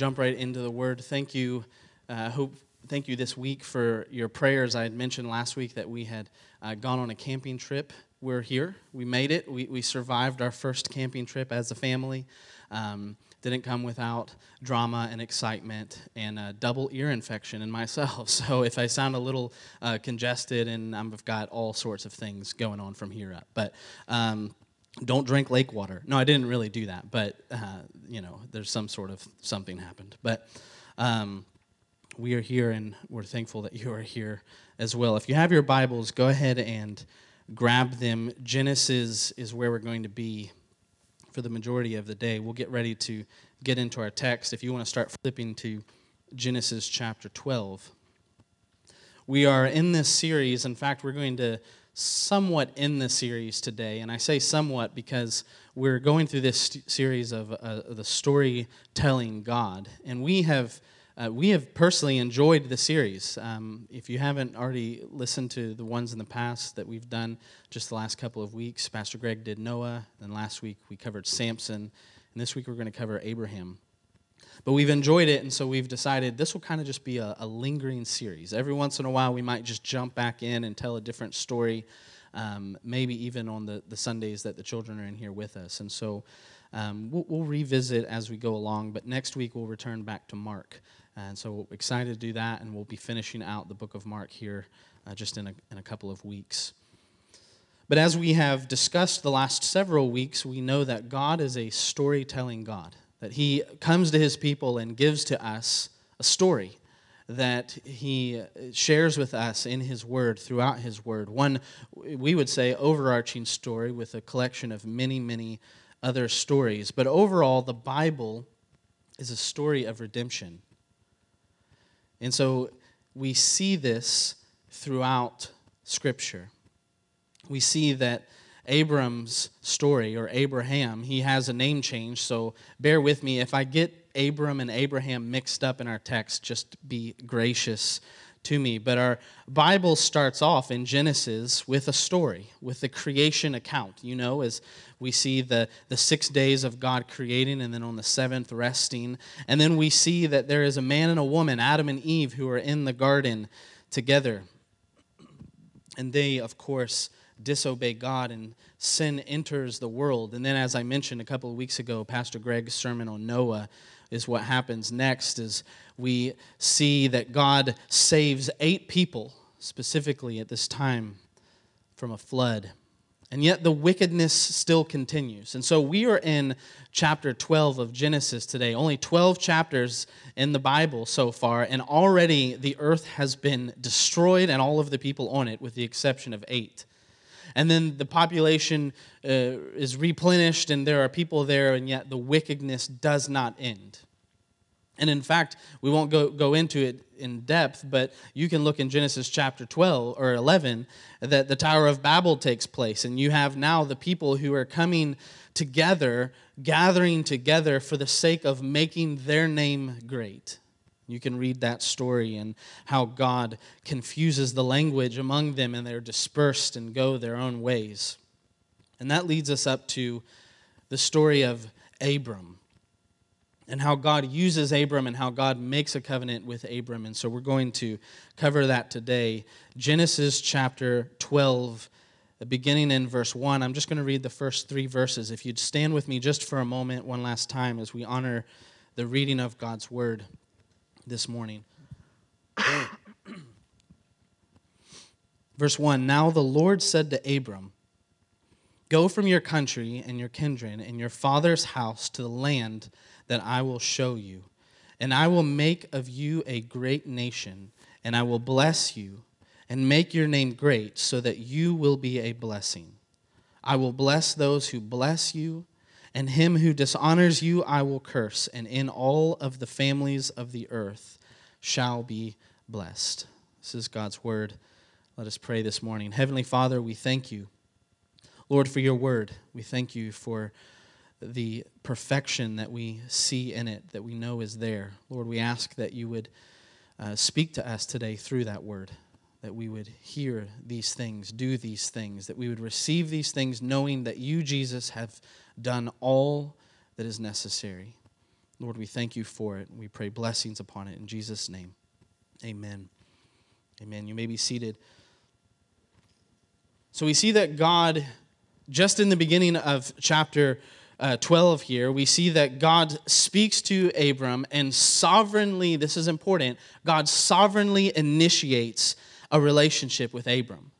jump right into the word. Thank you. Uh, hope thank you this week for your prayers. I had mentioned last week that we had uh, gone on a camping trip. We're here. We made it. We, we survived our first camping trip as a family. Um, didn't come without drama and excitement and a double ear infection in myself. So if I sound a little uh, congested and I've got all sorts of things going on from here up, but. Um, don't drink lake water. No, I didn't really do that, but uh, you know, there's some sort of something happened. But um, we are here, and we're thankful that you are here as well. If you have your Bibles, go ahead and grab them. Genesis is where we're going to be for the majority of the day. We'll get ready to get into our text. If you want to start flipping to Genesis chapter 12, we are in this series. In fact, we're going to somewhat in the series today. And I say somewhat because we're going through this st- series of uh, the storytelling God. And we have. Uh, we have personally enjoyed the series. Um, if you haven't already listened to the ones in the past that we've done just the last couple of weeks, Pastor Greg did Noah, then last week we covered Samson, and this week we're going to cover Abraham. But we've enjoyed it, and so we've decided this will kind of just be a, a, lingering series. Every once in a while, we might just jump back in and tell a different story, um, maybe even on the, the Sundays that the children are in here with us. And so um, we'll, we'll, revisit as we go along, but next week we'll return back to Mark. And so we're excited to do that, and we'll be finishing out the book of Mark here uh, just in a, in a couple of weeks. But as we have discussed the last several weeks, we know that God is a storytelling God that he comes to his people and gives to us a story that he shares with us in his word throughout his word. One we would say overarching story with a collection of many many other stories. But overall the bible is a story of redemption. And so we see this throughout scripture. We see that Abram's story or Abraham, he has a name change, so bear with me. If I get Abram and Abraham mixed up in our text, just be gracious to me. But our Bible starts off in Genesis with a story, with the creation account. You know, as we see the, the six days of God creating and then on the seventh resting. And then we see that there is a man and a woman, Adam and Eve, who are in the garden together. And they, of course, disobey God and sin enters the world. And then, as I mentioned a couple of weeks ago, Pastor Greg's sermon on Noah is what happens next is we see that God saves eight people specifically at this time from a flood. And yet the wickedness still continues. And so we are in chapter 12 of Genesis today, only 12 chapters in the Bible so far, and already the earth has been destroyed and all of the people on it, with the exception of eight and then the population uh, is replenished and there are people there, and yet the wickedness does not end. And in fact, we won't go, go into it in depth, but you can look in Genesis chapter 12 or 11 that the Tower of Babel takes place. And you have now the people who are coming together, gathering together for the sake of making their name great. You can read that story and how God confuses the language among them and they're dispersed and go their own ways. And that leads us up to the story of Abram and how God uses Abram and how God makes a covenant with Abram. And so we're going to cover that today. Genesis chapter 12, beginning in verse 1. I'm just going to read the first three verses. If you'd stand with me just for a moment, one last time, as we honor the reading of God's word this morning. Verse 1 Now the Lord said to Abram, Go from your country and your kindred and your father's house to the land that I will show you, and I will make of you a great nation, and I will bless you and make your name great, so that you will be a blessing. I will bless those who bless you and him who dishonors you I will curse, and in all of the families of the earth shall be blessed. This is God's word. Let us pray this morning. Heavenly Father, we thank you, Lord, for your word. We thank you for the perfection that we see in it, that we know is there. Lord, we ask that you would uh, speak to us today through that word, that we would hear these things, do these things, that we would receive these things knowing that you, Jesus, have done all that is necessary. Lord, we thank you for it. We pray blessings upon it in Jesus' name. Amen. Amen. You may be seated. So we see that God, just in the beginning of chapter uh, 12 here, we see that God speaks to Abram and sovereignly, this is important, God sovereignly initiates a relationship with Abram.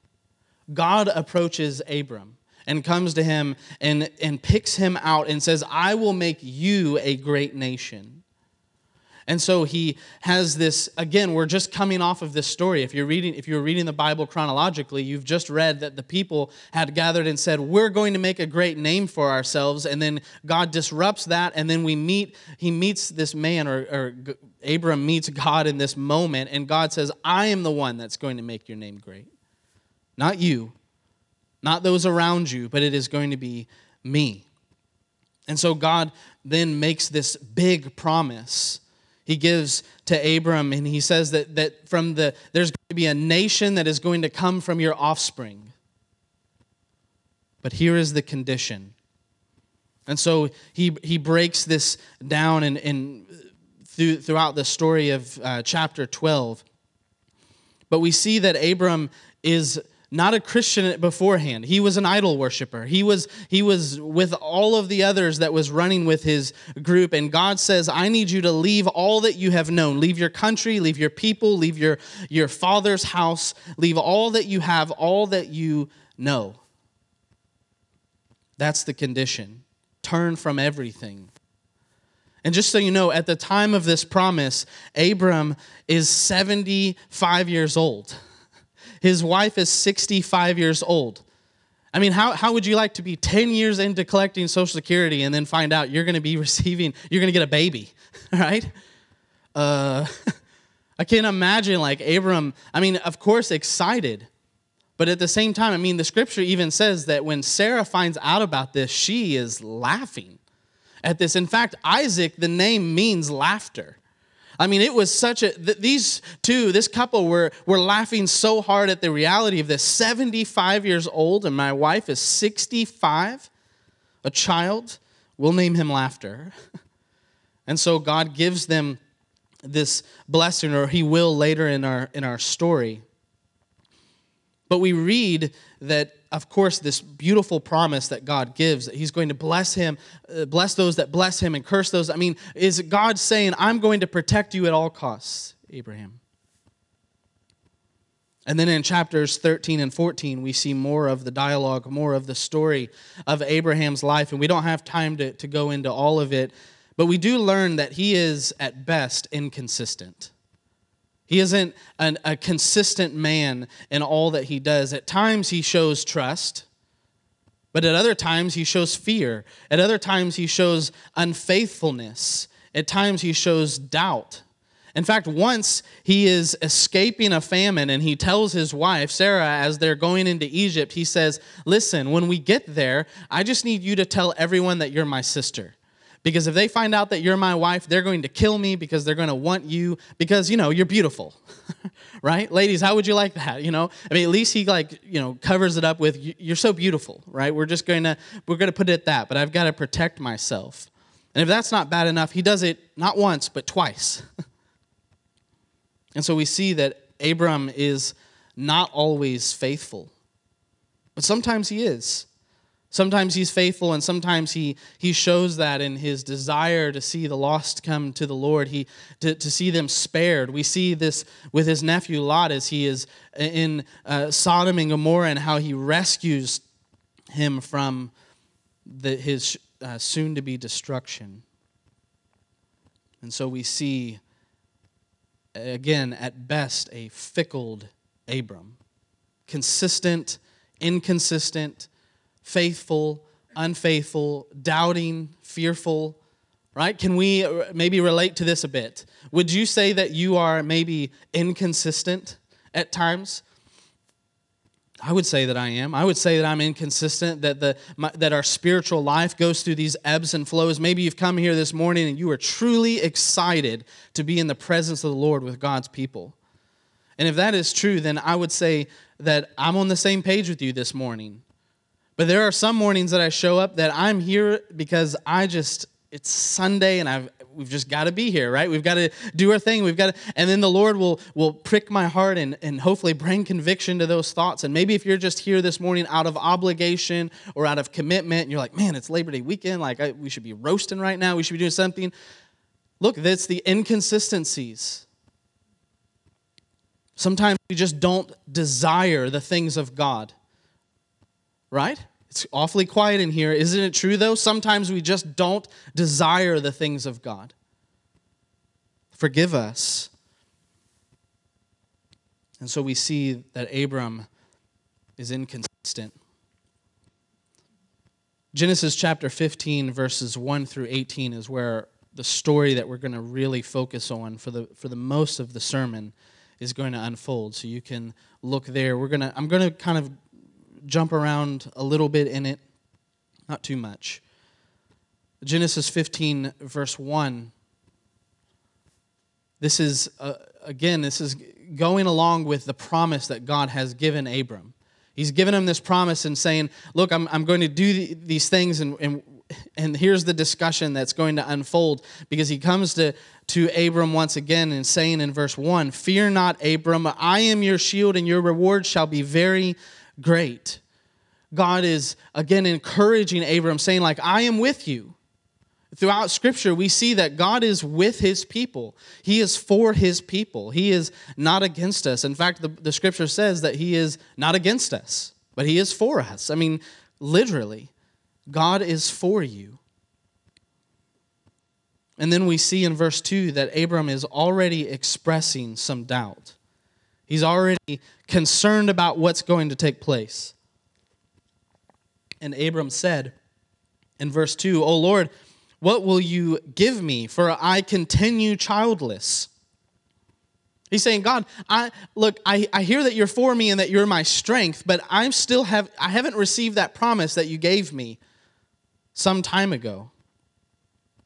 God approaches Abram and comes to him and, and picks him out and says, I will make you a great nation. And so he has this again we're just coming off of this story. If you're reading if you're reading the Bible chronologically you've just read that the people had gathered and said we're going to make a great name for ourselves. And then God disrupts that and then we meet he meets this man or, or Abram meets God in this moment and God says I am the one that's going to make your name great. Not you not those around you, but it is going to be me. And so God then makes this big promise. He gives to Abram, and he says that, that from the there's going to be a nation that is going to come from your offspring. But here is the condition. And so he, he breaks this down in, in, through, throughout the story of uh, chapter 12. But we see that Abram is not a Christian beforehand. He was an idol worshiper. He was, he was with all of the others that was running with his group. And God says, I need you to leave all that you have known. Leave your country, leave your people, leave your, your father's house, leave all that you have, all that you know. That's the condition. Turn from everything. And just so you know, at the time of this promise, Abram is 75 years old. His wife is 65 years old. I mean, how, how would you like to be 10 years into collecting Social Security and then find out you're going to be receiving, you're going to get a baby, right? Uh, I can't imagine like Abram, I mean, of course, excited. But at the same time, I mean, the scripture even says that when Sarah finds out about this, she is laughing at this. In fact, Isaac, the name means laughter. I mean, it was such a, these two, this couple were, were laughing so hard at the reality of this. 75 years old, and my wife is 65, a child. We'll name him Laughter. And so God gives them this blessing, or He will later in our, in our story. But we read that of course, this beautiful promise that God gives that He's going to bless him, uh, bless those that bless him, and curse those. I mean, is God saying, I'm going to protect you at all costs, Abraham? And then in chapters 13 and 14, we see more of the dialogue, more of the story of Abraham's life. And we don't have time to, to go into all of it, but we do learn that he is, at best, inconsistent. He isn't an, a consistent man in all that he does. At times, he shows trust, but at other times, he shows fear. At other times, he shows unfaithfulness. At times, he shows doubt. In fact, once he is escaping a famine and he tells his wife, Sarah, as they're going into Egypt, he says, Listen, when we get there, I just need you to tell everyone that you're my sister. Because if they find out that you're my wife, they're going to kill me because they're going to want you because, you know, you're beautiful. right? Ladies, how would you like that? You know? I mean, at least he like, you know, covers it up with you're so beautiful, right? We're just going to we're going to put it at that, but I've got to protect myself. And if that's not bad enough, he does it not once, but twice. and so we see that Abram is not always faithful. But sometimes he is. Sometimes he's faithful, and sometimes he, he shows that in his desire to see the lost come to the Lord, he, to, to see them spared. We see this with his nephew Lot as he is in uh, Sodom and Gomorrah and how he rescues him from the, his uh, soon to be destruction. And so we see, again, at best, a fickled Abram. Consistent, inconsistent, faithful, unfaithful, doubting, fearful, right? Can we uh, maybe relate to this a bit? Would you say that you are maybe inconsistent at times? I would say that I am. I would say that I'm inconsistent, that, the, my, that our spiritual life goes through these ebbs and flows. Maybe you've come here this morning and you are truly excited to be in the presence of the Lord with God's people. And if that is true, then I would say that I'm on the same page with you this morning. But there are some mornings that I show up that I'm here because I just, it's Sunday and I've, we've just got to be here, right? We've got to do our thing. We've got to, and then the Lord will will prick my heart and, and hopefully bring conviction to those thoughts. And maybe if you're just here this morning out of obligation or out of commitment, and you're like, man, it's Labor Day weekend. Like I, we should be roasting right now. We should be doing something. Look, that's the inconsistencies. Sometimes we just don't desire the things of God. Right? It's awfully quiet in here. Isn't it true, though? Sometimes we just don't desire the things of God. Forgive us. And so we see that Abram is inconsistent. Genesis chapter 15, verses 1 through 18, is where the story that we're going to really focus on for the, for the most of the sermon is going to unfold. So you can look there. We're going to, I'm going to kind of jump around a little bit in it, not too much. Genesis 15, verse 1. This is, uh, again, this is going along with the promise that God has given Abram. He's given him this promise and saying, Look, I'm, I'm going to do these things, and, and, and here's the discussion that's going to unfold because he comes to, to Abram once again and saying in verse 1 Fear not, Abram, I am your shield, and your reward shall be very great. God is again encouraging Abram, saying, like, I am with you. Throughout Scripture, we see that God is with his people. He is for his people. He is not against us. In fact, the, the Scripture says that he is not against us, but he is for us. I mean, literally, God is for you. And then we see in verse 2 that Abram is already expressing some doubt. He's already concerned about what's going to take place. And Abram said in verse 2, O Lord, what will you give me? For I continue childless. He's saying, God, I look, I, I hear that you're for me and that you're my strength, but I'm still have I haven't received that promise that you gave me some time ago.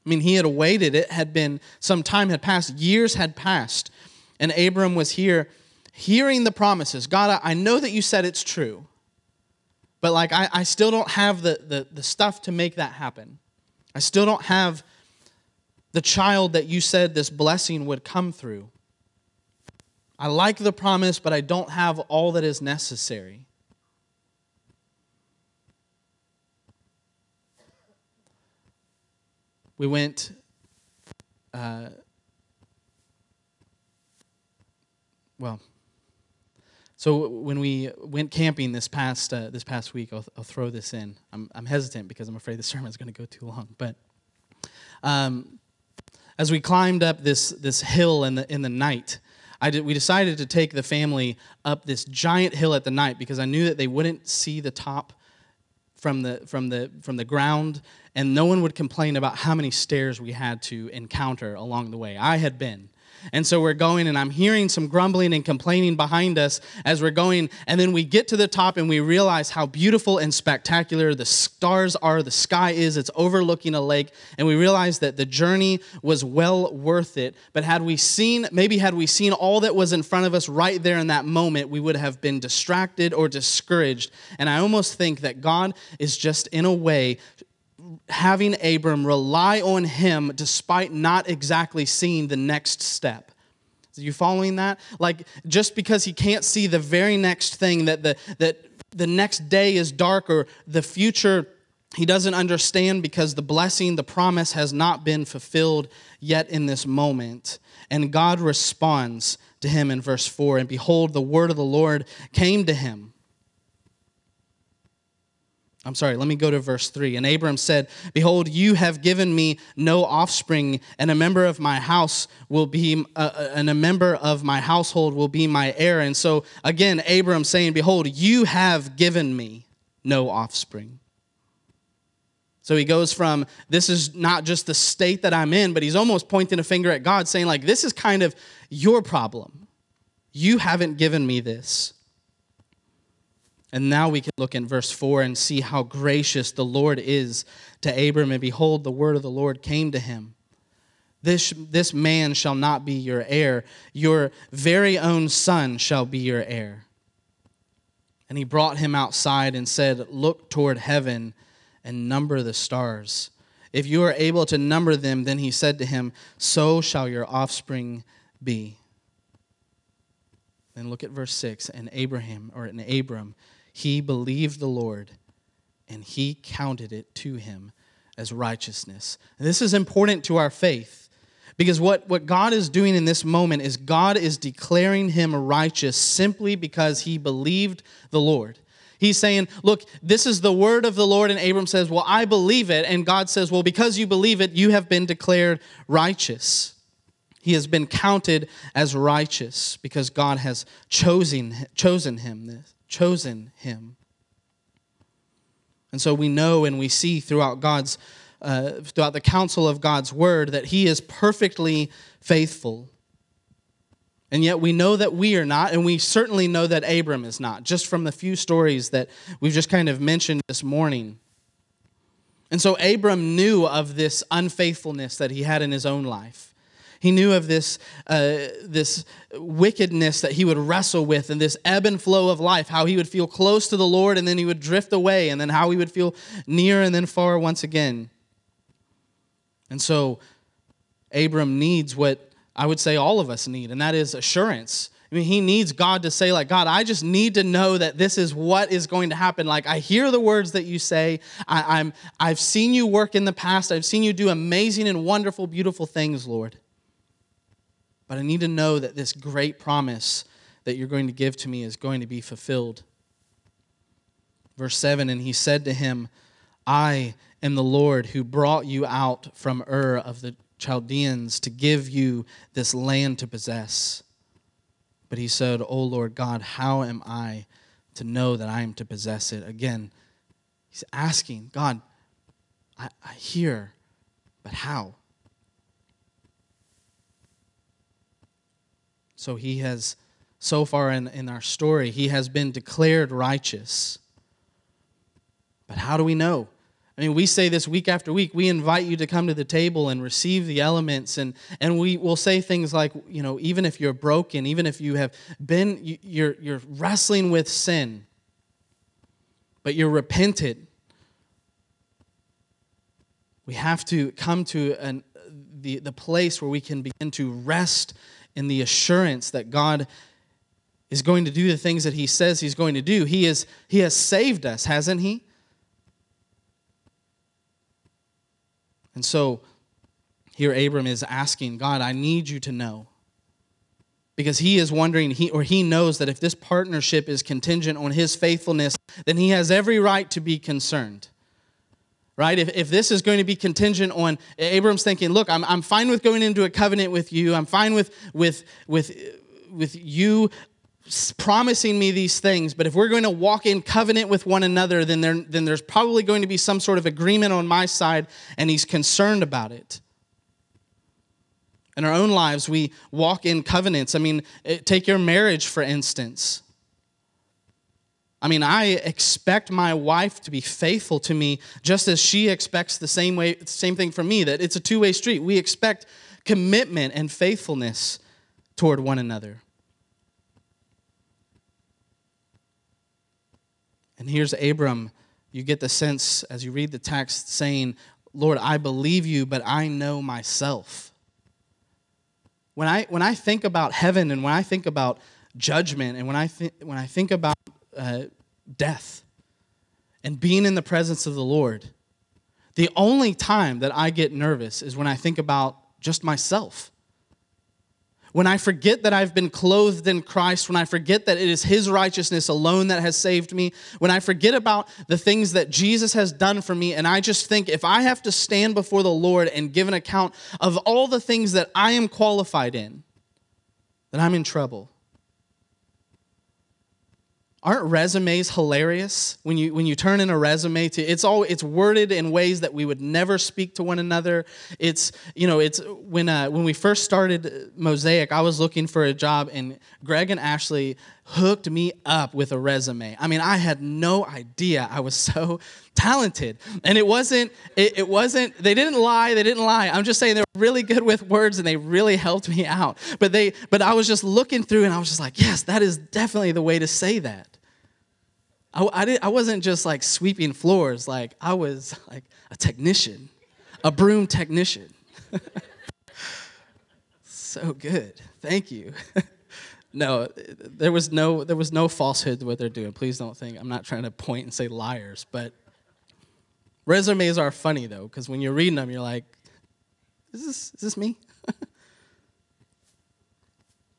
I mean, he had awaited, it had been some time had passed, years had passed, and Abram was here hearing the promises God, I know that you said it's true, but like I, I still don't have the, the, the stuff to make that happen. I still don't have the child that you said this blessing would come through. I like the promise, but I don't have all that is necessary. We went uh, well, so when we went camping this past uh, this past week, I'll, I'll, throw this in. I'm, I'm hesitant because I'm afraid the sermon is going to go too long. But um, as we climbed up this this hill in the in the night, I did, we decided to take the family up this giant hill at the night because I knew that they wouldn't see the top from the from the from the ground, and no one would complain about how many stairs we had to encounter along the way. I had been. And so we're going, and I'm hearing some grumbling and complaining behind us as we're going. And then we get to the top and we realize how beautiful and spectacular the stars are, the sky is. It's overlooking a lake. And we realize that the journey was well worth it. But had we seen, maybe had we seen all that was in front of us right there in that moment, we would have been distracted or discouraged. And I almost think that God is just, in a way, having Abram rely on him despite not exactly seeing the next step. Are you following that? Like just because he can't see the very next thing that the that the next day is dark or the future he doesn't understand because the blessing, the promise has not been fulfilled yet in this moment. And God responds to him in verse 4 And behold, the word of the Lord came to him I'm sorry, let me go to verse 3. And Abram said, Behold, you have given me no offspring, and a member of my house will be, uh, uh, and a member of my household will be my heir. And so again, Abram saying, Behold, you have given me no offspring. So he goes from this is not just the state that I'm in, but he's almost pointing a finger at God, saying, like, this is kind of your problem. You haven't given me this. And now we can look in verse 4 and see how gracious the Lord is to Abram. And behold, the word of the Lord came to him. This, this man shall not be your heir, your very own son shall be your heir. And he brought him outside and said, Look toward heaven and number the stars. If you are able to number them, then he said to him, So shall your offspring be. Then look at verse 6. And Abraham, or in Abram, he believed the Lord, and he counted it to him as righteousness. And this is important to our faith. Because what, what God is doing in this moment is God is declaring him righteous simply because he believed the Lord. He's saying, Look, this is the word of the Lord. And Abram says, Well, I believe it. And God says, Well, because you believe it, you have been declared righteous. He has been counted as righteous because God has chosen, chosen him, chosen him. And so we know and we see throughout God's, uh, throughout the counsel of God's word that he is perfectly faithful. And yet we know that we are not, and we certainly know that Abram is not, just from the few stories that we've just kind of mentioned this morning. And so Abram knew of this unfaithfulness that he had in his own life. He knew of this, uh, this wickedness that he would wrestle with and this ebb and flow of life, how he would feel close to the Lord and then he would drift away, and then how he would feel near and then far once again. And so Abram needs what I would say all of us need, and that is assurance. I mean, he needs God to say, like, God, I just need to know that this is what is going to happen. Like, I hear the words that you say. I, am I've seen you work in the past. I've seen you do amazing and wonderful, beautiful things, Lord. But I need to know that this great promise that you're going to give to me is going to be fulfilled. Verse 7 And he said to him, I am the Lord who brought you out from Ur of the Chaldeans to give you this land to possess. But he said, O Lord God, how am I to know that I am to possess it? Again, he's asking, God, I, I hear, but how? So he has, so far in, in our story, he has been declared righteous. But how do we know? I mean, we say this week after week. We invite you to come to the table and receive the elements. And, and we will say things like, you know, even if you're broken, even if you have been, you're, you're wrestling with sin, but you're repented, we have to come to an, the, the place where we can begin to rest in the assurance that God is going to do the things that He says He's going to do. He, is, he has saved us, hasn't He? And so here Abram is asking, God, I need you to know. Because he is wondering, he, or he knows that if this partnership is contingent on his faithfulness, then he has every right to be concerned. Right? If, if this is going to be contingent on Abram's thinking, look, I'm, I'm fine with going into a covenant with you, I'm fine with, with, with, with you promising me these things, but if we're going to walk in covenant with one another, then, there, then there's probably going to be some sort of agreement on my side, and he's concerned about it. In our own lives, we walk in covenants. I mean, eh, take your marriage, for instance. I mean, I expect my wife to be faithful to me just as she expects the same way, same thing from me, that it's a two-way street. We expect commitment and faithfulness toward one another. And here's Abram. You get the sense as you read the text saying, Lord, I believe you, but I know myself. When I, when I think about heaven and when I think about judgment and when I, th- when I think about uh, death and being in the presence of the Lord, the only time that I get nervous is when I think about just myself when I forget that I've been clothed in Christ, when I forget that it is His righteousness alone that has saved me, when I forget about the things that Jesus has done for me, and I just think if I have to stand before the Lord and give an account of all the things that I am qualified in, then I'm in trouble. Aren't resumes hilarious? When you when you turn in a resume to it's all it's worded in ways that we would never speak to one another. It's you know it's when uh, when we first started mosaic i was looking for a job and greg and ashley hooked me up with a resume i mean i had no idea i was so talented and it wasn't it, it wasn't they didn't lie they didn't lie i'm just saying they were really good with words and they really helped me out but they but i was just looking through and i was just like yes that is definitely the way to say that I, I, did, I wasn't just like sweeping floors, like I was like a technician, a broom technician. so good. Thank you. No, there was no there was no falsehood to what they're doing. Please don't think I'm not trying to point and say liars, but resumes are funny though, because when you're reading them, you're like, is this is this me?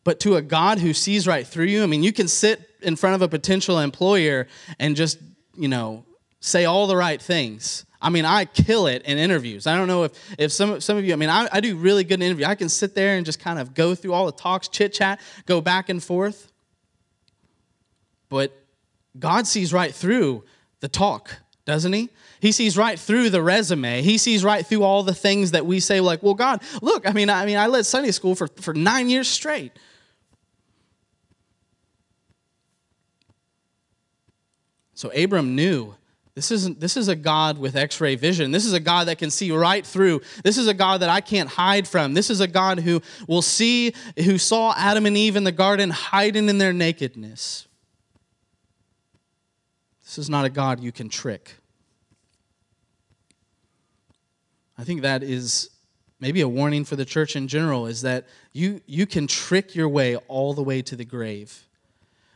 but to a God who sees right through you, I mean, you can sit in front of a potential employer and just, you know, say all the right things. I mean, I kill it in interviews. I don't know if, if some, some of you, I mean, I, I do really good in interview. I can sit there and just kind of go through all the talks, chit chat, go back and forth. But God sees right through the talk, doesn't he? He sees right through the resume. He sees right through all the things that we say, like, well, God, look, I mean, I mean, I led Sunday school for, for nine years straight. So Abram knew this isn't this is a God with x-ray vision. This is a God that can see right through. This is a God that I can't hide from. This is a God who will see who saw Adam and Eve in the garden hiding in their nakedness. This is not a God you can trick. I think that is maybe a warning for the church in general is that you you can trick your way all the way to the grave.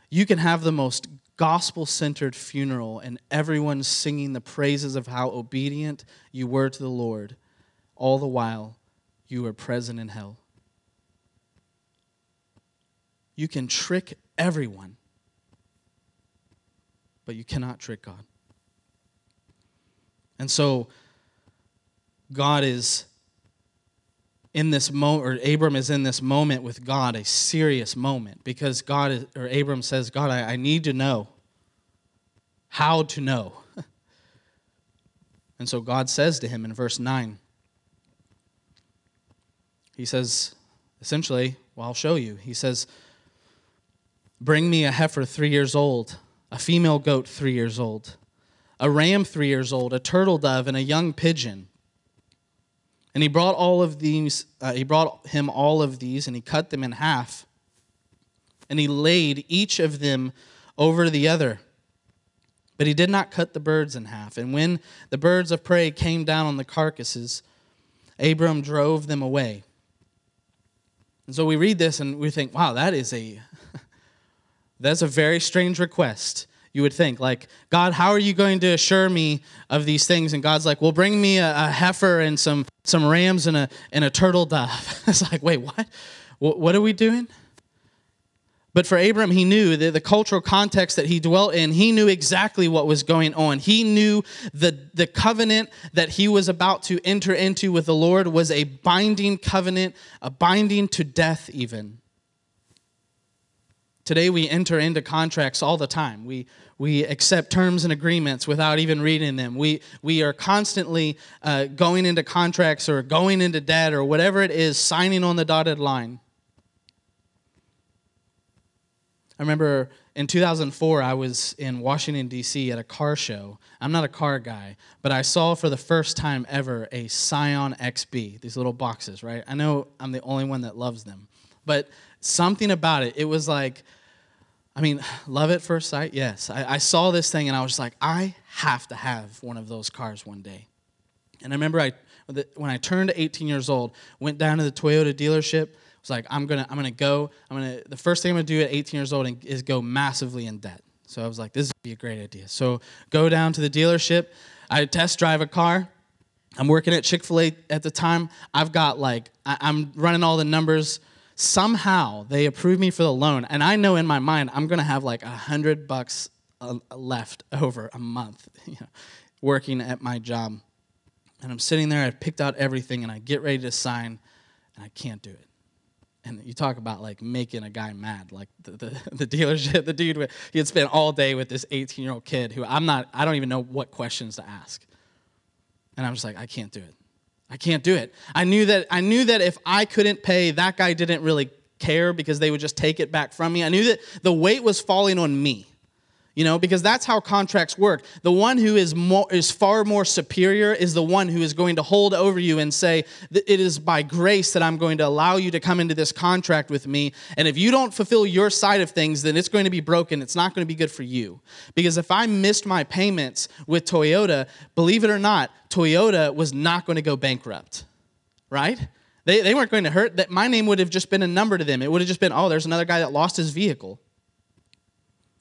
You can have the most gospel centered funeral and everyone singing the praises of how obedient you were to the Lord, all the while you were present in hell. You can trick everyone, but you cannot trick God. And so, God is in this moment, or Abram is in this moment with God, a serious moment, because God, is, or Abram says, God, I, I need to know how to know. and so God says to him in verse 9, He says, essentially, well, I'll show you. He says, Bring me a heifer three years old, a female goat three years old, a ram three years old, a turtle dove, and a young pigeon. And he brought all of these, uh, he brought him all of these, and he cut them in half. And he laid each of them over the other. But he did not cut the birds in half. And when the birds of prey came down on the carcasses, Abram drove them away. And so we read this and we think, wow, that is a that's a very strange request you would think. Like, God, how are you going to assure me of these things? And God's like, well, bring me a, a heifer and some, some rams and a, and a turtle dove. it's like, wait, what? What are we doing? But for Abram, he knew the, the cultural context that he dwelt in, he knew exactly what was going on. He knew the, the covenant that he was about to enter into with the Lord was a binding covenant, a binding to death, even. Today we enter into contracts all the time. We, we accept terms and agreements without even reading them. We, we are constantly uh, going into contracts or going into debt or whatever it is, signing on the dotted line. I remember in 2004, I was in Washington, D.C. at a car show. I'm not a car guy, but I saw for the first time ever a Scion XB, these little boxes, right? I know I'm the only one that loves them, but something about it, it was like, I mean, love at first sight, yes. I, I, saw this thing and I was like, I have to have one of those cars one day. And I remember I, when I turned 18 years old, went down to the Toyota dealership. Was like, I'm gonna, I'm gonna go. I'm gonna. The first thing I'm gonna do at 18 years old is go massively in debt. So I was like, this would be a great idea. So go down to the dealership. I test drive a car. I'm working at Chick Fil A at the time. I've got like, I, I'm running all the numbers somehow they approve me for the loan and i know in my mind i'm going to have like a hundred bucks uh, left over a month you know, working at my job and i'm sitting there i picked out everything and i get ready to sign and i can't do it And you talk about like making a guy mad. Like the, the, the dealership, the dude, he had spent all day with this 18 year old kid who I'm not, I don't even know what questions to ask. And I'm just like, I can't do it. I can't do it. I knew that I knew that if I couldn't pay, that guy didn't really care because they would just take it back from me. I knew that the weight was falling on me. You know, because that's how contracts work. The one who is more is far more superior is the one who is going to hold over you and say, "It is by grace that I'm going to allow you to come into this contract with me. And if you don't fulfill your side of things, then it's going to be broken. It's not going to be good for you." Because if I missed my payments with Toyota, believe it or not, Toyota was not going to go bankrupt. Right? They, they weren't going to hurt. That my name would have just been a number to them. It would have just been, oh, there's another guy that lost his vehicle.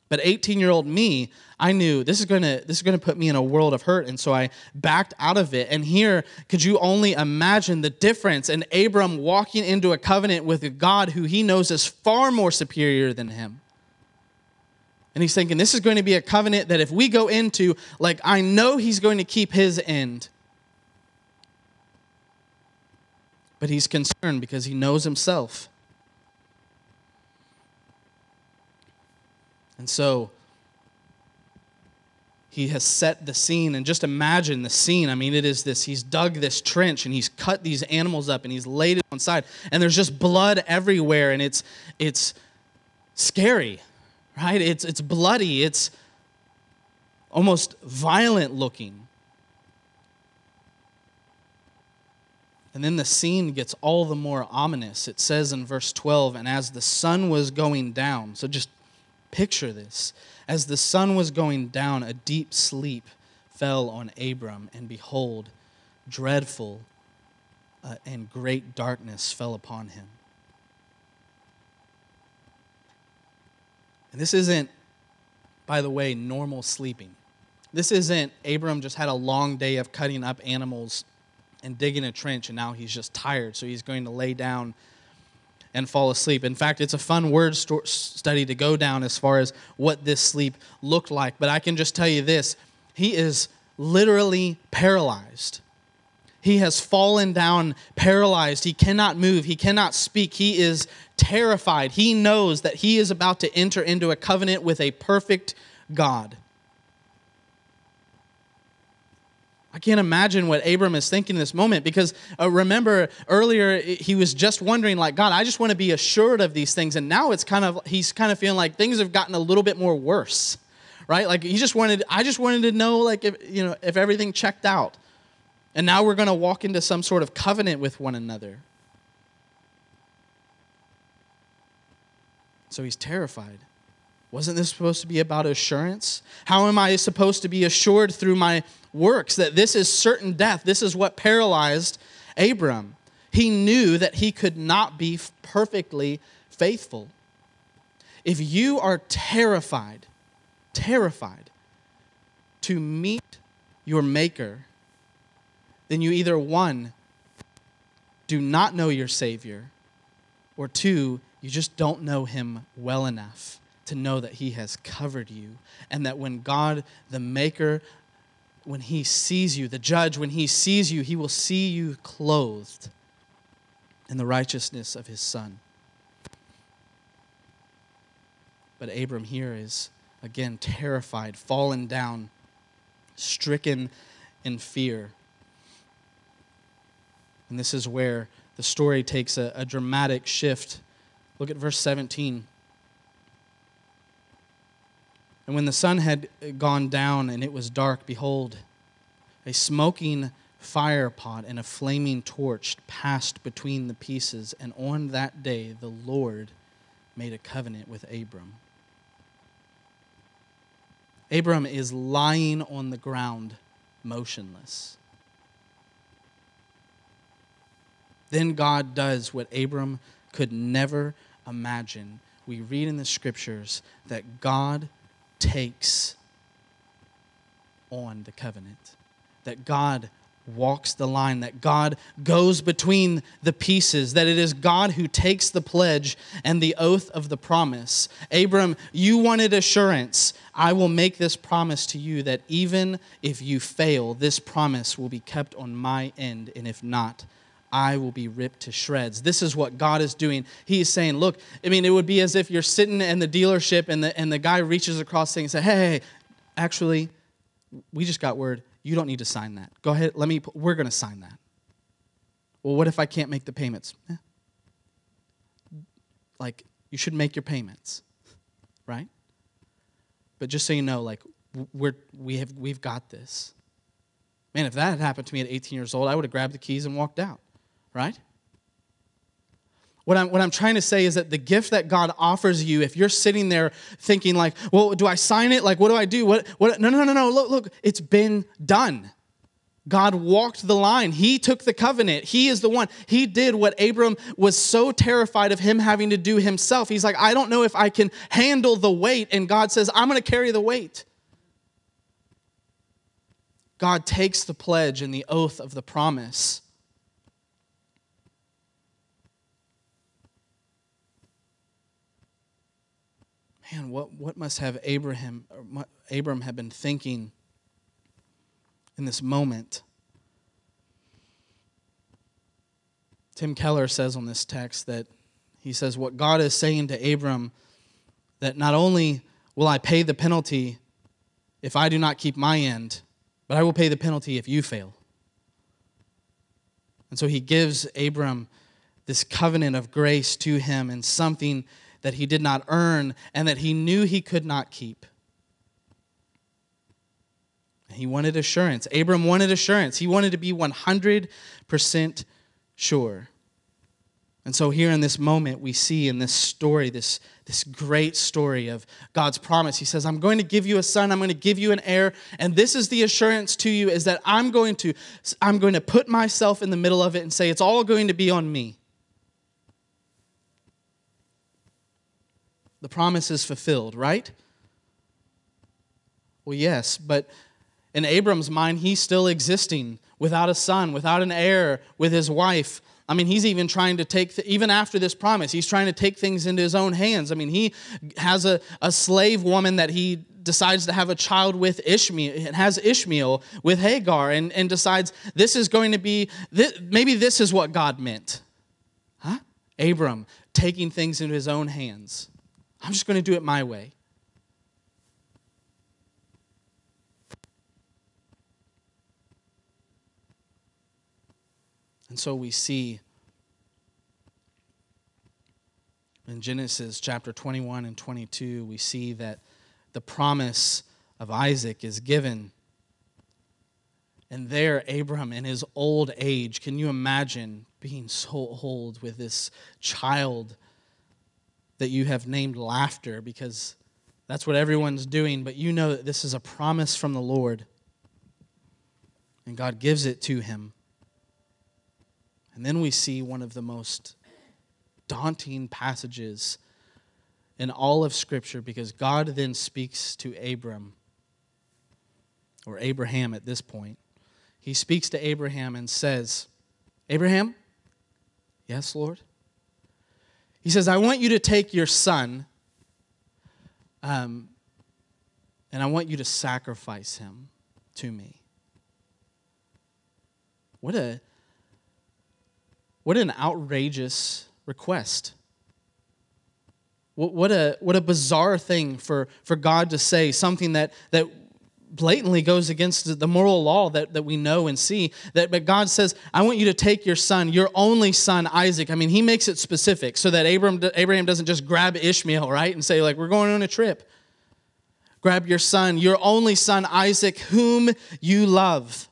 But 18 year old me, I knew this is to this is to put me in a world of hurt, and so I backed out of it. And here, could you only imagine the difference? in Abram walking into a covenant with a God who he knows is far more superior than him. And he's thinking, this is going to be a covenant that if we go into, like, I know he's going to keep his end. But he's concerned because he knows himself. And so he has set the scene and just imagine the scene. I mean it is this he's dug this trench and he's cut these animals up and he's laid it on side and there's just blood everywhere and it's it's scary right? It's it's bloody. It's almost violent looking. And then the scene gets all the more ominous. It says in verse 12 and as the sun was going down so just Picture this. As the sun was going down, a deep sleep fell on Abram, and behold, dreadful uh, and great darkness fell upon him. And this isn't, by the way, normal sleeping. This isn't Abram just had a long day of cutting up animals and digging a trench, and now he's just tired, so he's going to lay down and fall asleep. In fact, it's a fun word study to go down as far as what this sleep looked like. But I can just tell you this he is literally paralyzed. He has fallen down paralyzed. He cannot move. He cannot speak. He is terrified. He knows that he is about to enter into a covenant with a perfect God. I can't imagine what Abram is thinking in this moment because uh, remember earlier he was just wondering like God, I just want to be assured of these things and now it's kind of he's kind of feeling like things have gotten a little bit more worse. Right? Like he just wanted I just wanted to know like if you know if everything checked out. And now we're going to walk into some sort of covenant with one another. So he's terrified. Wasn't this supposed to be about assurance? How am I supposed to be assured through my works that this is certain death? This is what paralyzed Abram. He knew that he could not be perfectly faithful. If you are terrified, terrified to meet your Maker, then you either one, do not know your Savior, or two, you just don't know him well enough to know that He has covered you, and that when God, the Maker, when He sees you, the judge, when He sees you, He will see you clothed in the righteousness of His Son. But Abram here is, again, terrified, fallen down, stricken in fear. And this is where the story takes a, a dramatic shift. Look at verse 17. And when the sun had gone down and it was dark, behold, a smoking fire pot and a flaming torch passed between the pieces. And on that day, the Lord made a covenant with Abram. Abram is lying on the ground, motionless. Then God does what Abram could never imagine. We read in the scriptures that God takes on the covenant, that God walks the line, that God goes between the pieces, that it is God who takes the pledge and the oath of the promise. Abram, you wanted assurance. I will make this promise to you that even if you fail, this promise will be kept on my end, and if not, I will be ripped to shreds. This is what God is doing. He's saying, Look, I mean, it would be as if you're sitting in the dealership and the, and the guy reaches across things and says, Hey, hey, actually, we just got word. You don't need to sign that. Go ahead, let me, we're going to sign that. Well, what if I can't make the payments? Eh. Like, you should make your payments, right? But just so you know, like, we're, we have, we've got this. Man, if that had happened to me at 18 years old, I would have grabbed the keys and walked out, right? What I'm, what I'm trying to say is that the gift that God offers you, if you're sitting there thinking, like, well, do I sign it? Like, what do I do? What, what? No, no, no, no. Look, look, it's been done. God walked the line. He took the covenant. He is the one. He did what Abram was so terrified of him having to do himself. He's like, I don't know if I can handle the weight. And God says, I'm going to carry the weight. God takes the pledge and the oath of the promise. Man, what, what must have Abraham, Abram have been thinking in this moment? Tim Keller says on this text that he says, What God is saying to Abram, that not only will I pay the penalty if I do not keep my end, but I will pay the penalty if you fail. And so he gives Abram this covenant of grace to him and something that he did not earn and that he knew he could not keep. He wanted assurance. Abram wanted assurance. He wanted to be 100% sure. And so, here in this moment, we see in this story, this, this great story of God's promise. He says, I'm going to give you a son, I'm going to give you an heir, and this is the assurance to you is that I'm going to, I'm going to put myself in the middle of it and say, it's all going to be on me. The promise is fulfilled, right? Well, yes, but in Abram's mind, he's still existing without a son, without an heir, with his wife I mean, he's even trying to take, th- even after this promise, he's trying to take things into his own hands. I mean, he has a, a slave woman that he decides to have a child with Ishmael, and has Ishmael with Hagar, and, and decides this is going to be, th- maybe this is what God meant. Huh? Abram taking things into his own hands. I'm just going to do it my way. And so we see in Genesis chapter 21 and 22, we see that the promise of Isaac is given. And there, Abraham, in his old age, can you imagine being so old with this child that you have named Laughter because that's what everyone's doing, but you know that this is a promise from the Lord. And God gives it to him. And then we see one of the most daunting passages in all of Scripture because God then speaks to Abram, or Abraham at this point. He speaks to Abraham and says, Abraham, yes, Lord? He says, I want you to take your son um, and I want you to sacrifice him to me. What a what an outrageous request. What a, what a bizarre thing for, for God to say, something that, that blatantly goes against the moral law that, that we know and see. That, but God says, I want you to take your son, your only son, Isaac. I mean, he makes it specific so that Abraham, Abraham doesn't just grab Ishmael, right, and say, like, we're going on a trip. Grab your son, your only son, Isaac, whom you love.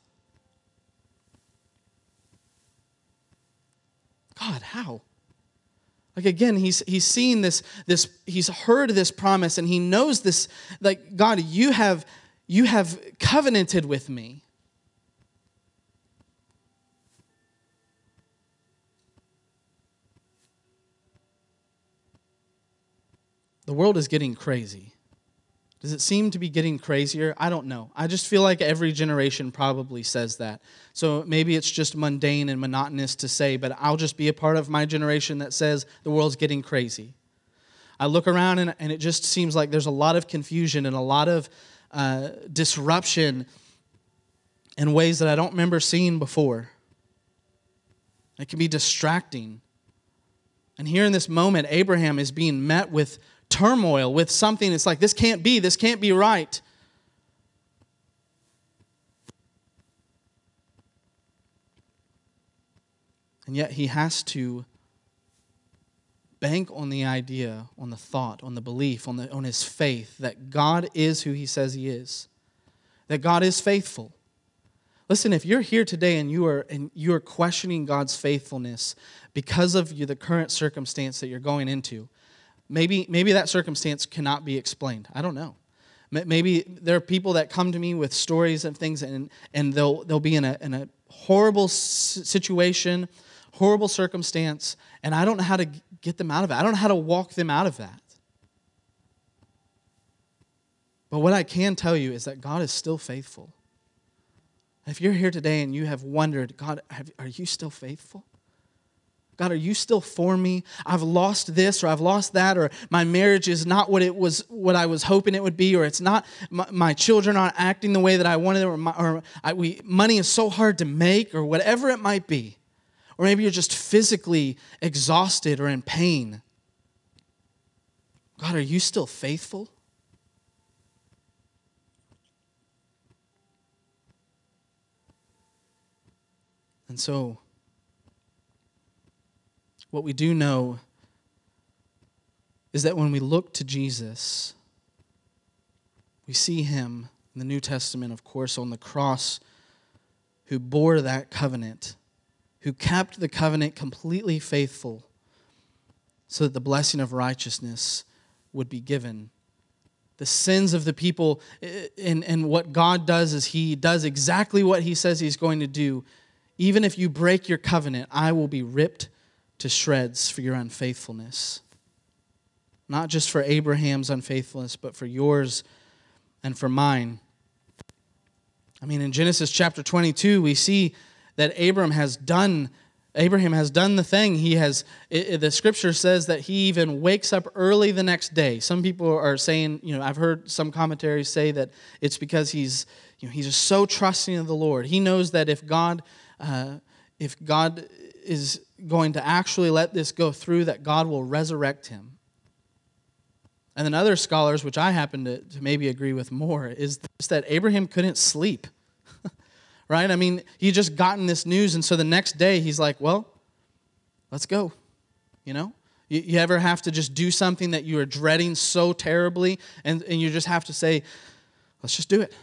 God, how? Like again, he's he's seen this, this, he's heard this promise and he knows this, like, God, you have you have covenanted with me. The world is getting crazy. Does it seem to be getting crazier? I don't know. I just feel like every generation probably says that. So maybe it's just mundane and monotonous to say, but I'll just be a part of my generation that says the world's getting crazy. I look around and, and it just seems like there's a lot of confusion and a lot of uh, disruption in ways that I don't remember seeing before. It can be distracting. And here in this moment, Abraham is being met with turmoil, with something it's like, this can't be, this can't be right. And yet he has to bank on the idea, on the thought, on the belief, on, the, on his faith that God is who he says he is, that God is faithful. Listen, if you're here today and you are and you are questioning God's faithfulness because of you, the current circumstance that you're going into, maybe maybe that circumstance cannot be explained. I don't know. Maybe there are people that come to me with stories and things, and, and they'll, they'll be in a, in a horrible situation horrible circumstance, and I don't know how to get them out of it. I don't know how to walk them out of that. But what I can tell you is that God is still faithful. If you're here today and you have wondered, God, have, are you still faithful? God, are you still for me? I've lost this or I've lost that, or my marriage is not what it was, what I was hoping it would be, or it's not, my, my children aren't acting the way that I wanted, or, my, or I, we, money is so hard to make, or whatever it might be. Or maybe you're just physically exhausted or in pain. God, are you still faithful? And so, what we do know is that when we look to Jesus, we see him in the New Testament, of course, on the cross, who bore that covenant who kept the covenant completely faithful so that the blessing of righteousness would be given. The sins of the people, and, and what God does is He does exactly what He says He's going to do. Even if you break your covenant, I will be ripped to shreds for your unfaithfulness. Not just for Abraham's unfaithfulness, but for yours and for mine. I mean, in Genesis chapter 22, we see that Abram has done Abraham has done the thing. He has, it, the scripture says that he even wakes up early the next day. Some people are saying, you know, I've heard some commentaries say that it's because he's, you know, he's just so trusting of the Lord. He knows that if God, uh, if God is going to actually let this go through, that God will resurrect him. And then other scholars, which I happen to, to maybe agree with more, is that Abraham couldn't sleep right? I mean, he just gotten this news, and so the next day he's like, well, let's go. You know? You, you ever have to just do something that you are dreading so terribly, and, and you just have to say, let's just do it.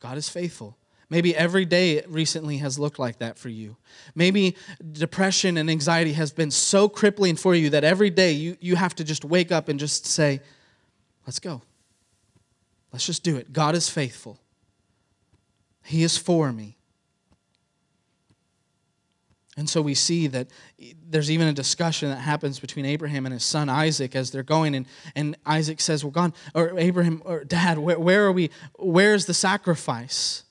God is faithful. Maybe every day recently has looked like that for you. Maybe depression and anxiety has been so crippling for you that every day you, you have to just wake up and just say, let's go. Let's just do it. God is faithful. He is for me. And so we see that there's even a discussion that happens between Abraham and his son Isaac as they're going, and, and Isaac says, Well, God, or Abraham, or Dad, where, where are we? Where's the sacrifice?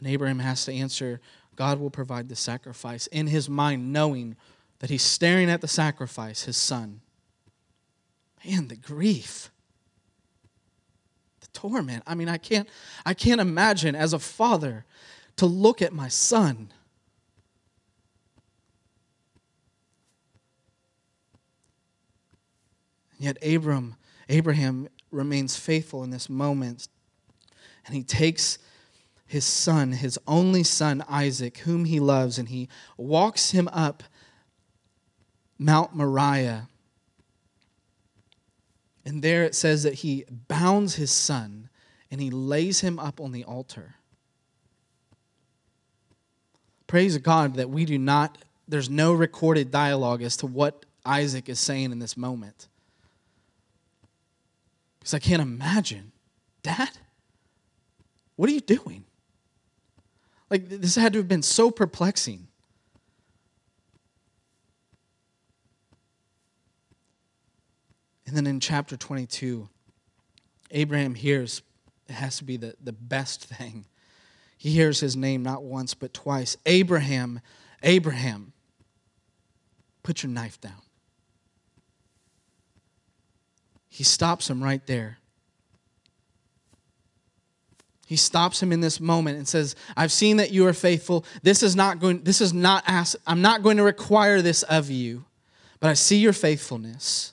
And Abraham has to answer, God will provide the sacrifice in his mind, knowing that he's staring at the sacrifice, his son. Man, the grief torment. I mean, I can't, I can't imagine as a father to look at my son. And yet Abram, Abraham remains faithful in this moment. And he takes his son, his only son, Isaac, whom he loves, and he walks him up Mount Moriah and there it says that he bounds his son and he lays him up on the altar. Praise God that we do not, there's no recorded dialogue as to what Isaac is saying in this moment. Because I can't imagine, Dad, what are you doing? Like, this had to have been so perplexing. And then in chapter 22, Abraham hears, it has to be the, the best thing. He hears his name not once, but twice Abraham, Abraham, put your knife down. He stops him right there. He stops him in this moment and says, I've seen that you are faithful. This is not going, this is not ask, I'm not going to require this of you, but I see your faithfulness.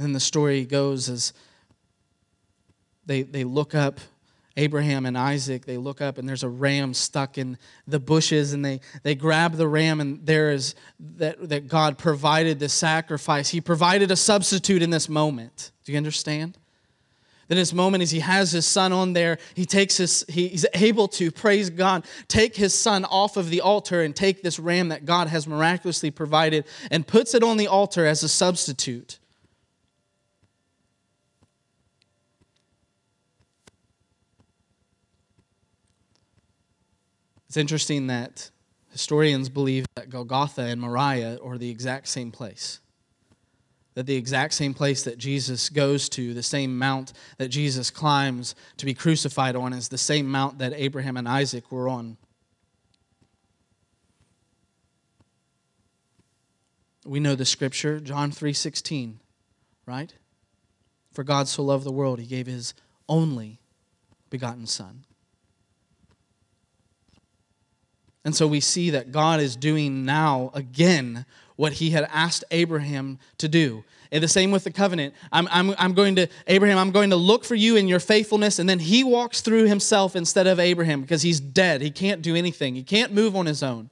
And the story goes as they, they look up Abraham and Isaac, they look up and there's a ram stuck in the bushes and they, they grab the ram and there is that, that God provided the sacrifice. He provided a substitute in this moment. Do you understand? That in this moment, as he has his son on there, he takes his, he's able to, praise God, take his son off of the altar and take this ram that God has miraculously provided and puts it on the altar as a substitute. It's interesting that historians believe that Golgotha and Moriah are the exact same place. That the exact same place that Jesus goes to, the same mount that Jesus climbs to be crucified on, is the same mount that Abraham and Isaac were on. We know the scripture, John 3:16, right? For God so loved the world, he gave his only begotten son. And so we see that God is doing now again what he had asked Abraham to do. And the same with the covenant. I'm, I'm, I'm going to, Abraham, I'm going to look for you in your faithfulness. And then he walks through himself instead of Abraham because he's dead. He can't do anything, he can't move on his own.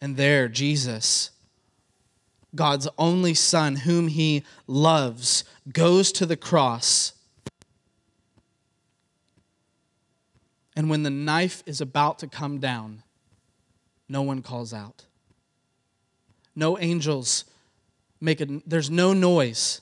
And there, Jesus, God's only son, whom he loves, goes to the cross And when the knife is about to come down, no one calls out. No angels make a, there's no noise.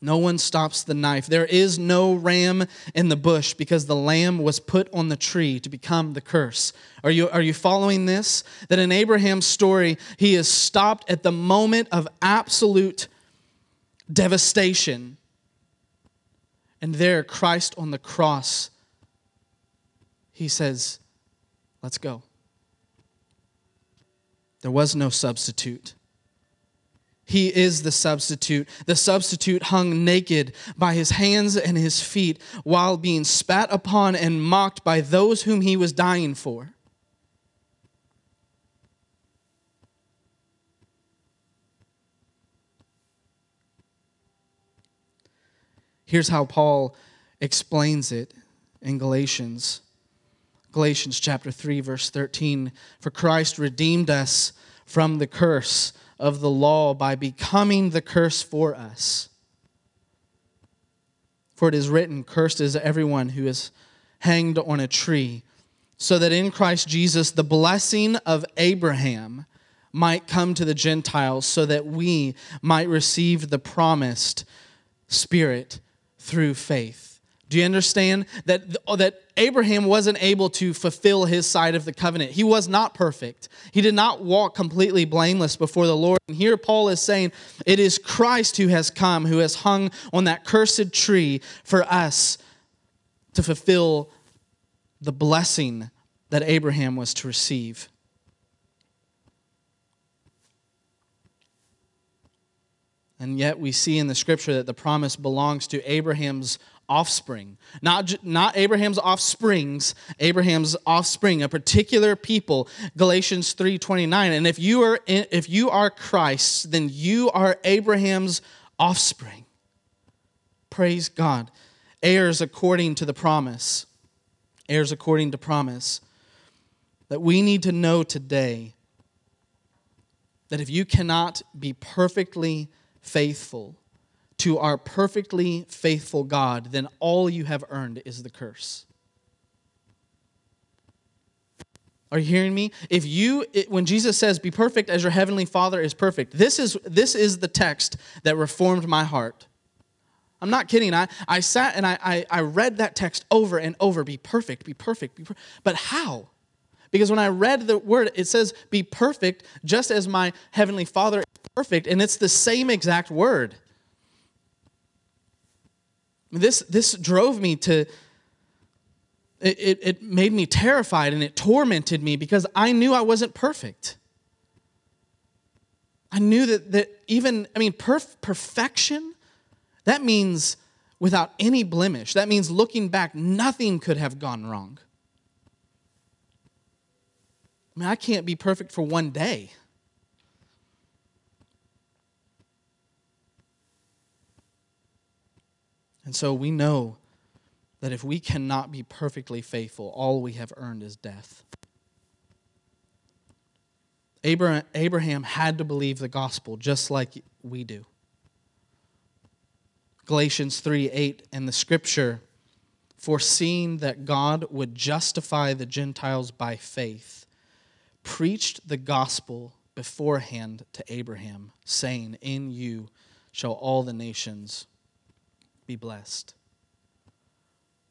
No one stops the knife. There is no ram in the bush because the lamb was put on the tree to become the curse. Are you, are you following this? That in Abraham's story, he is stopped at the moment of absolute devastation and there, Christ on the cross, he says, Let's go. There was no substitute. He is the substitute. The substitute hung naked by his hands and his feet while being spat upon and mocked by those whom he was dying for. Here's how Paul explains it in Galatians. Galatians chapter 3 verse 13 for Christ redeemed us from the curse of the law by becoming the curse for us. For it is written, Cursed is everyone who is hanged on a tree, so that in Christ Jesus the blessing of Abraham might come to the Gentiles, so that we might receive the promised Spirit through faith. Do you understand that, oh, that Abraham wasn't able to fulfill his side of the covenant? He was not perfect. He did not walk completely blameless before the Lord. And here Paul is saying it is Christ who has come, who has hung on that cursed tree for us to fulfill the blessing that Abraham was to receive. And yet we see in the scripture that the promise belongs to Abraham's offspring. Not, not Abraham's offsprings, Abraham's offspring, a particular people, Galatians 3.29. And if you are in, if you are Christ, then you are Abraham's offspring. Praise God. Heirs according to the promise. Heirs according to promise. That we need to know today that if you cannot be perfectly faithful to our perfectly faithful God, then all you have earned is the curse. Are you hearing me? If you when Jesus says be perfect as your heavenly Father is perfect, this is this is the text that reformed my heart. I'm not kidding. I, I sat and I, I, I read that text over and over. Be perfect, be perfect, be. But how? Because when I read the word, it says, be perfect just as my heavenly Father perfect. And it's the same exact word. This, this drove me to, it, it made me terrified and it tormented me because I knew I wasn't perfect. I knew that, that even, I mean, perf- perfection, that means without any blemish. That means looking back, nothing could have gone wrong. I mean, I can't be perfect for one day. And so we know that if we cannot be perfectly faithful, all we have earned is death. Abraham had to believe the gospel just like we do. Galatians 3 8 and the scripture, foreseeing that God would justify the Gentiles by faith, preached the gospel beforehand to Abraham, saying, In you shall all the nations be blessed.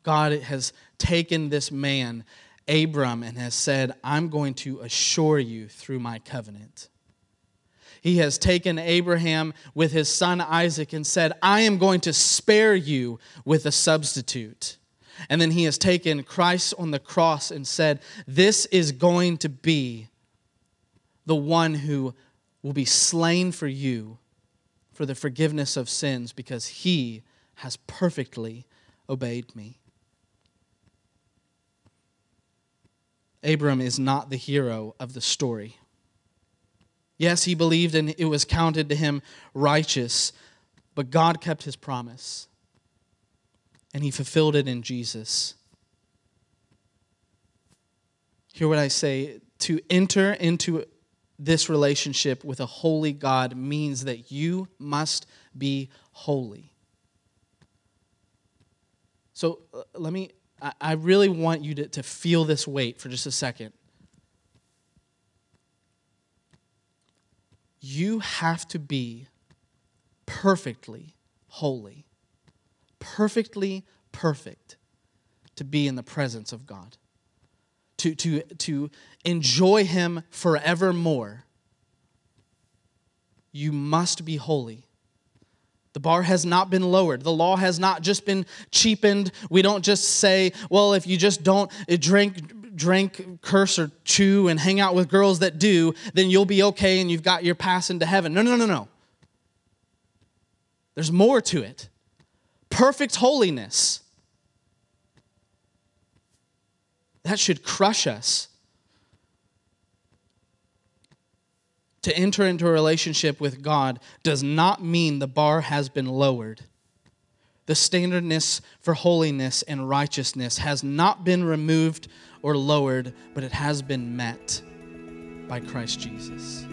God has taken this man, Abram, and has said, I'm going to assure you through my covenant. He has taken Abraham with his son Isaac and said, I am going to spare you with a substitute. And then he has taken Christ on the cross and said, This is going to be the one who will be slain for you for the forgiveness of sins because he has perfectly obeyed me. Abram is not the hero of the story. Yes, he believed and it was counted to him righteous, but God kept his promise and he fulfilled it in Jesus. Hear what I say to enter into this relationship with a holy God means that you must be holy. So uh, let me I, really want you to, to feel this weight for just a second. You have to be perfectly holy, perfectly perfect to be in the presence of God, to, to, to enjoy Him forevermore. You must be holy. The bar has not been lowered. The law has not just been cheapened. We don't just say, well, if you just don't drink, drink, curse, or chew and hang out with girls that do, then you'll be okay and you've got your pass into heaven. No, no, no, no. There's more to it. Perfect holiness. That should crush us. To enter into a relationship with God does not mean the bar has been lowered. The standardness for holiness and righteousness has not been removed or lowered, but it has been met by Christ Jesus.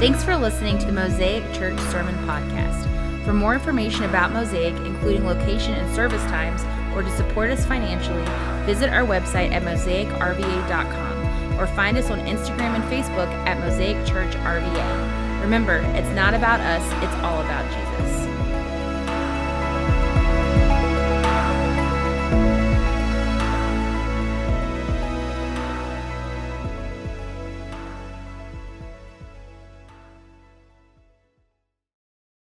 Thanks for listening to the Mosaic Church Sermon Podcast. For more information about Mosaic, including location and service times, or to support us financially, visit our website at mosaicrva.com or find us on Instagram and Facebook at Mosaic Church RVA. Remember, it's not about us, it's all about Jesus.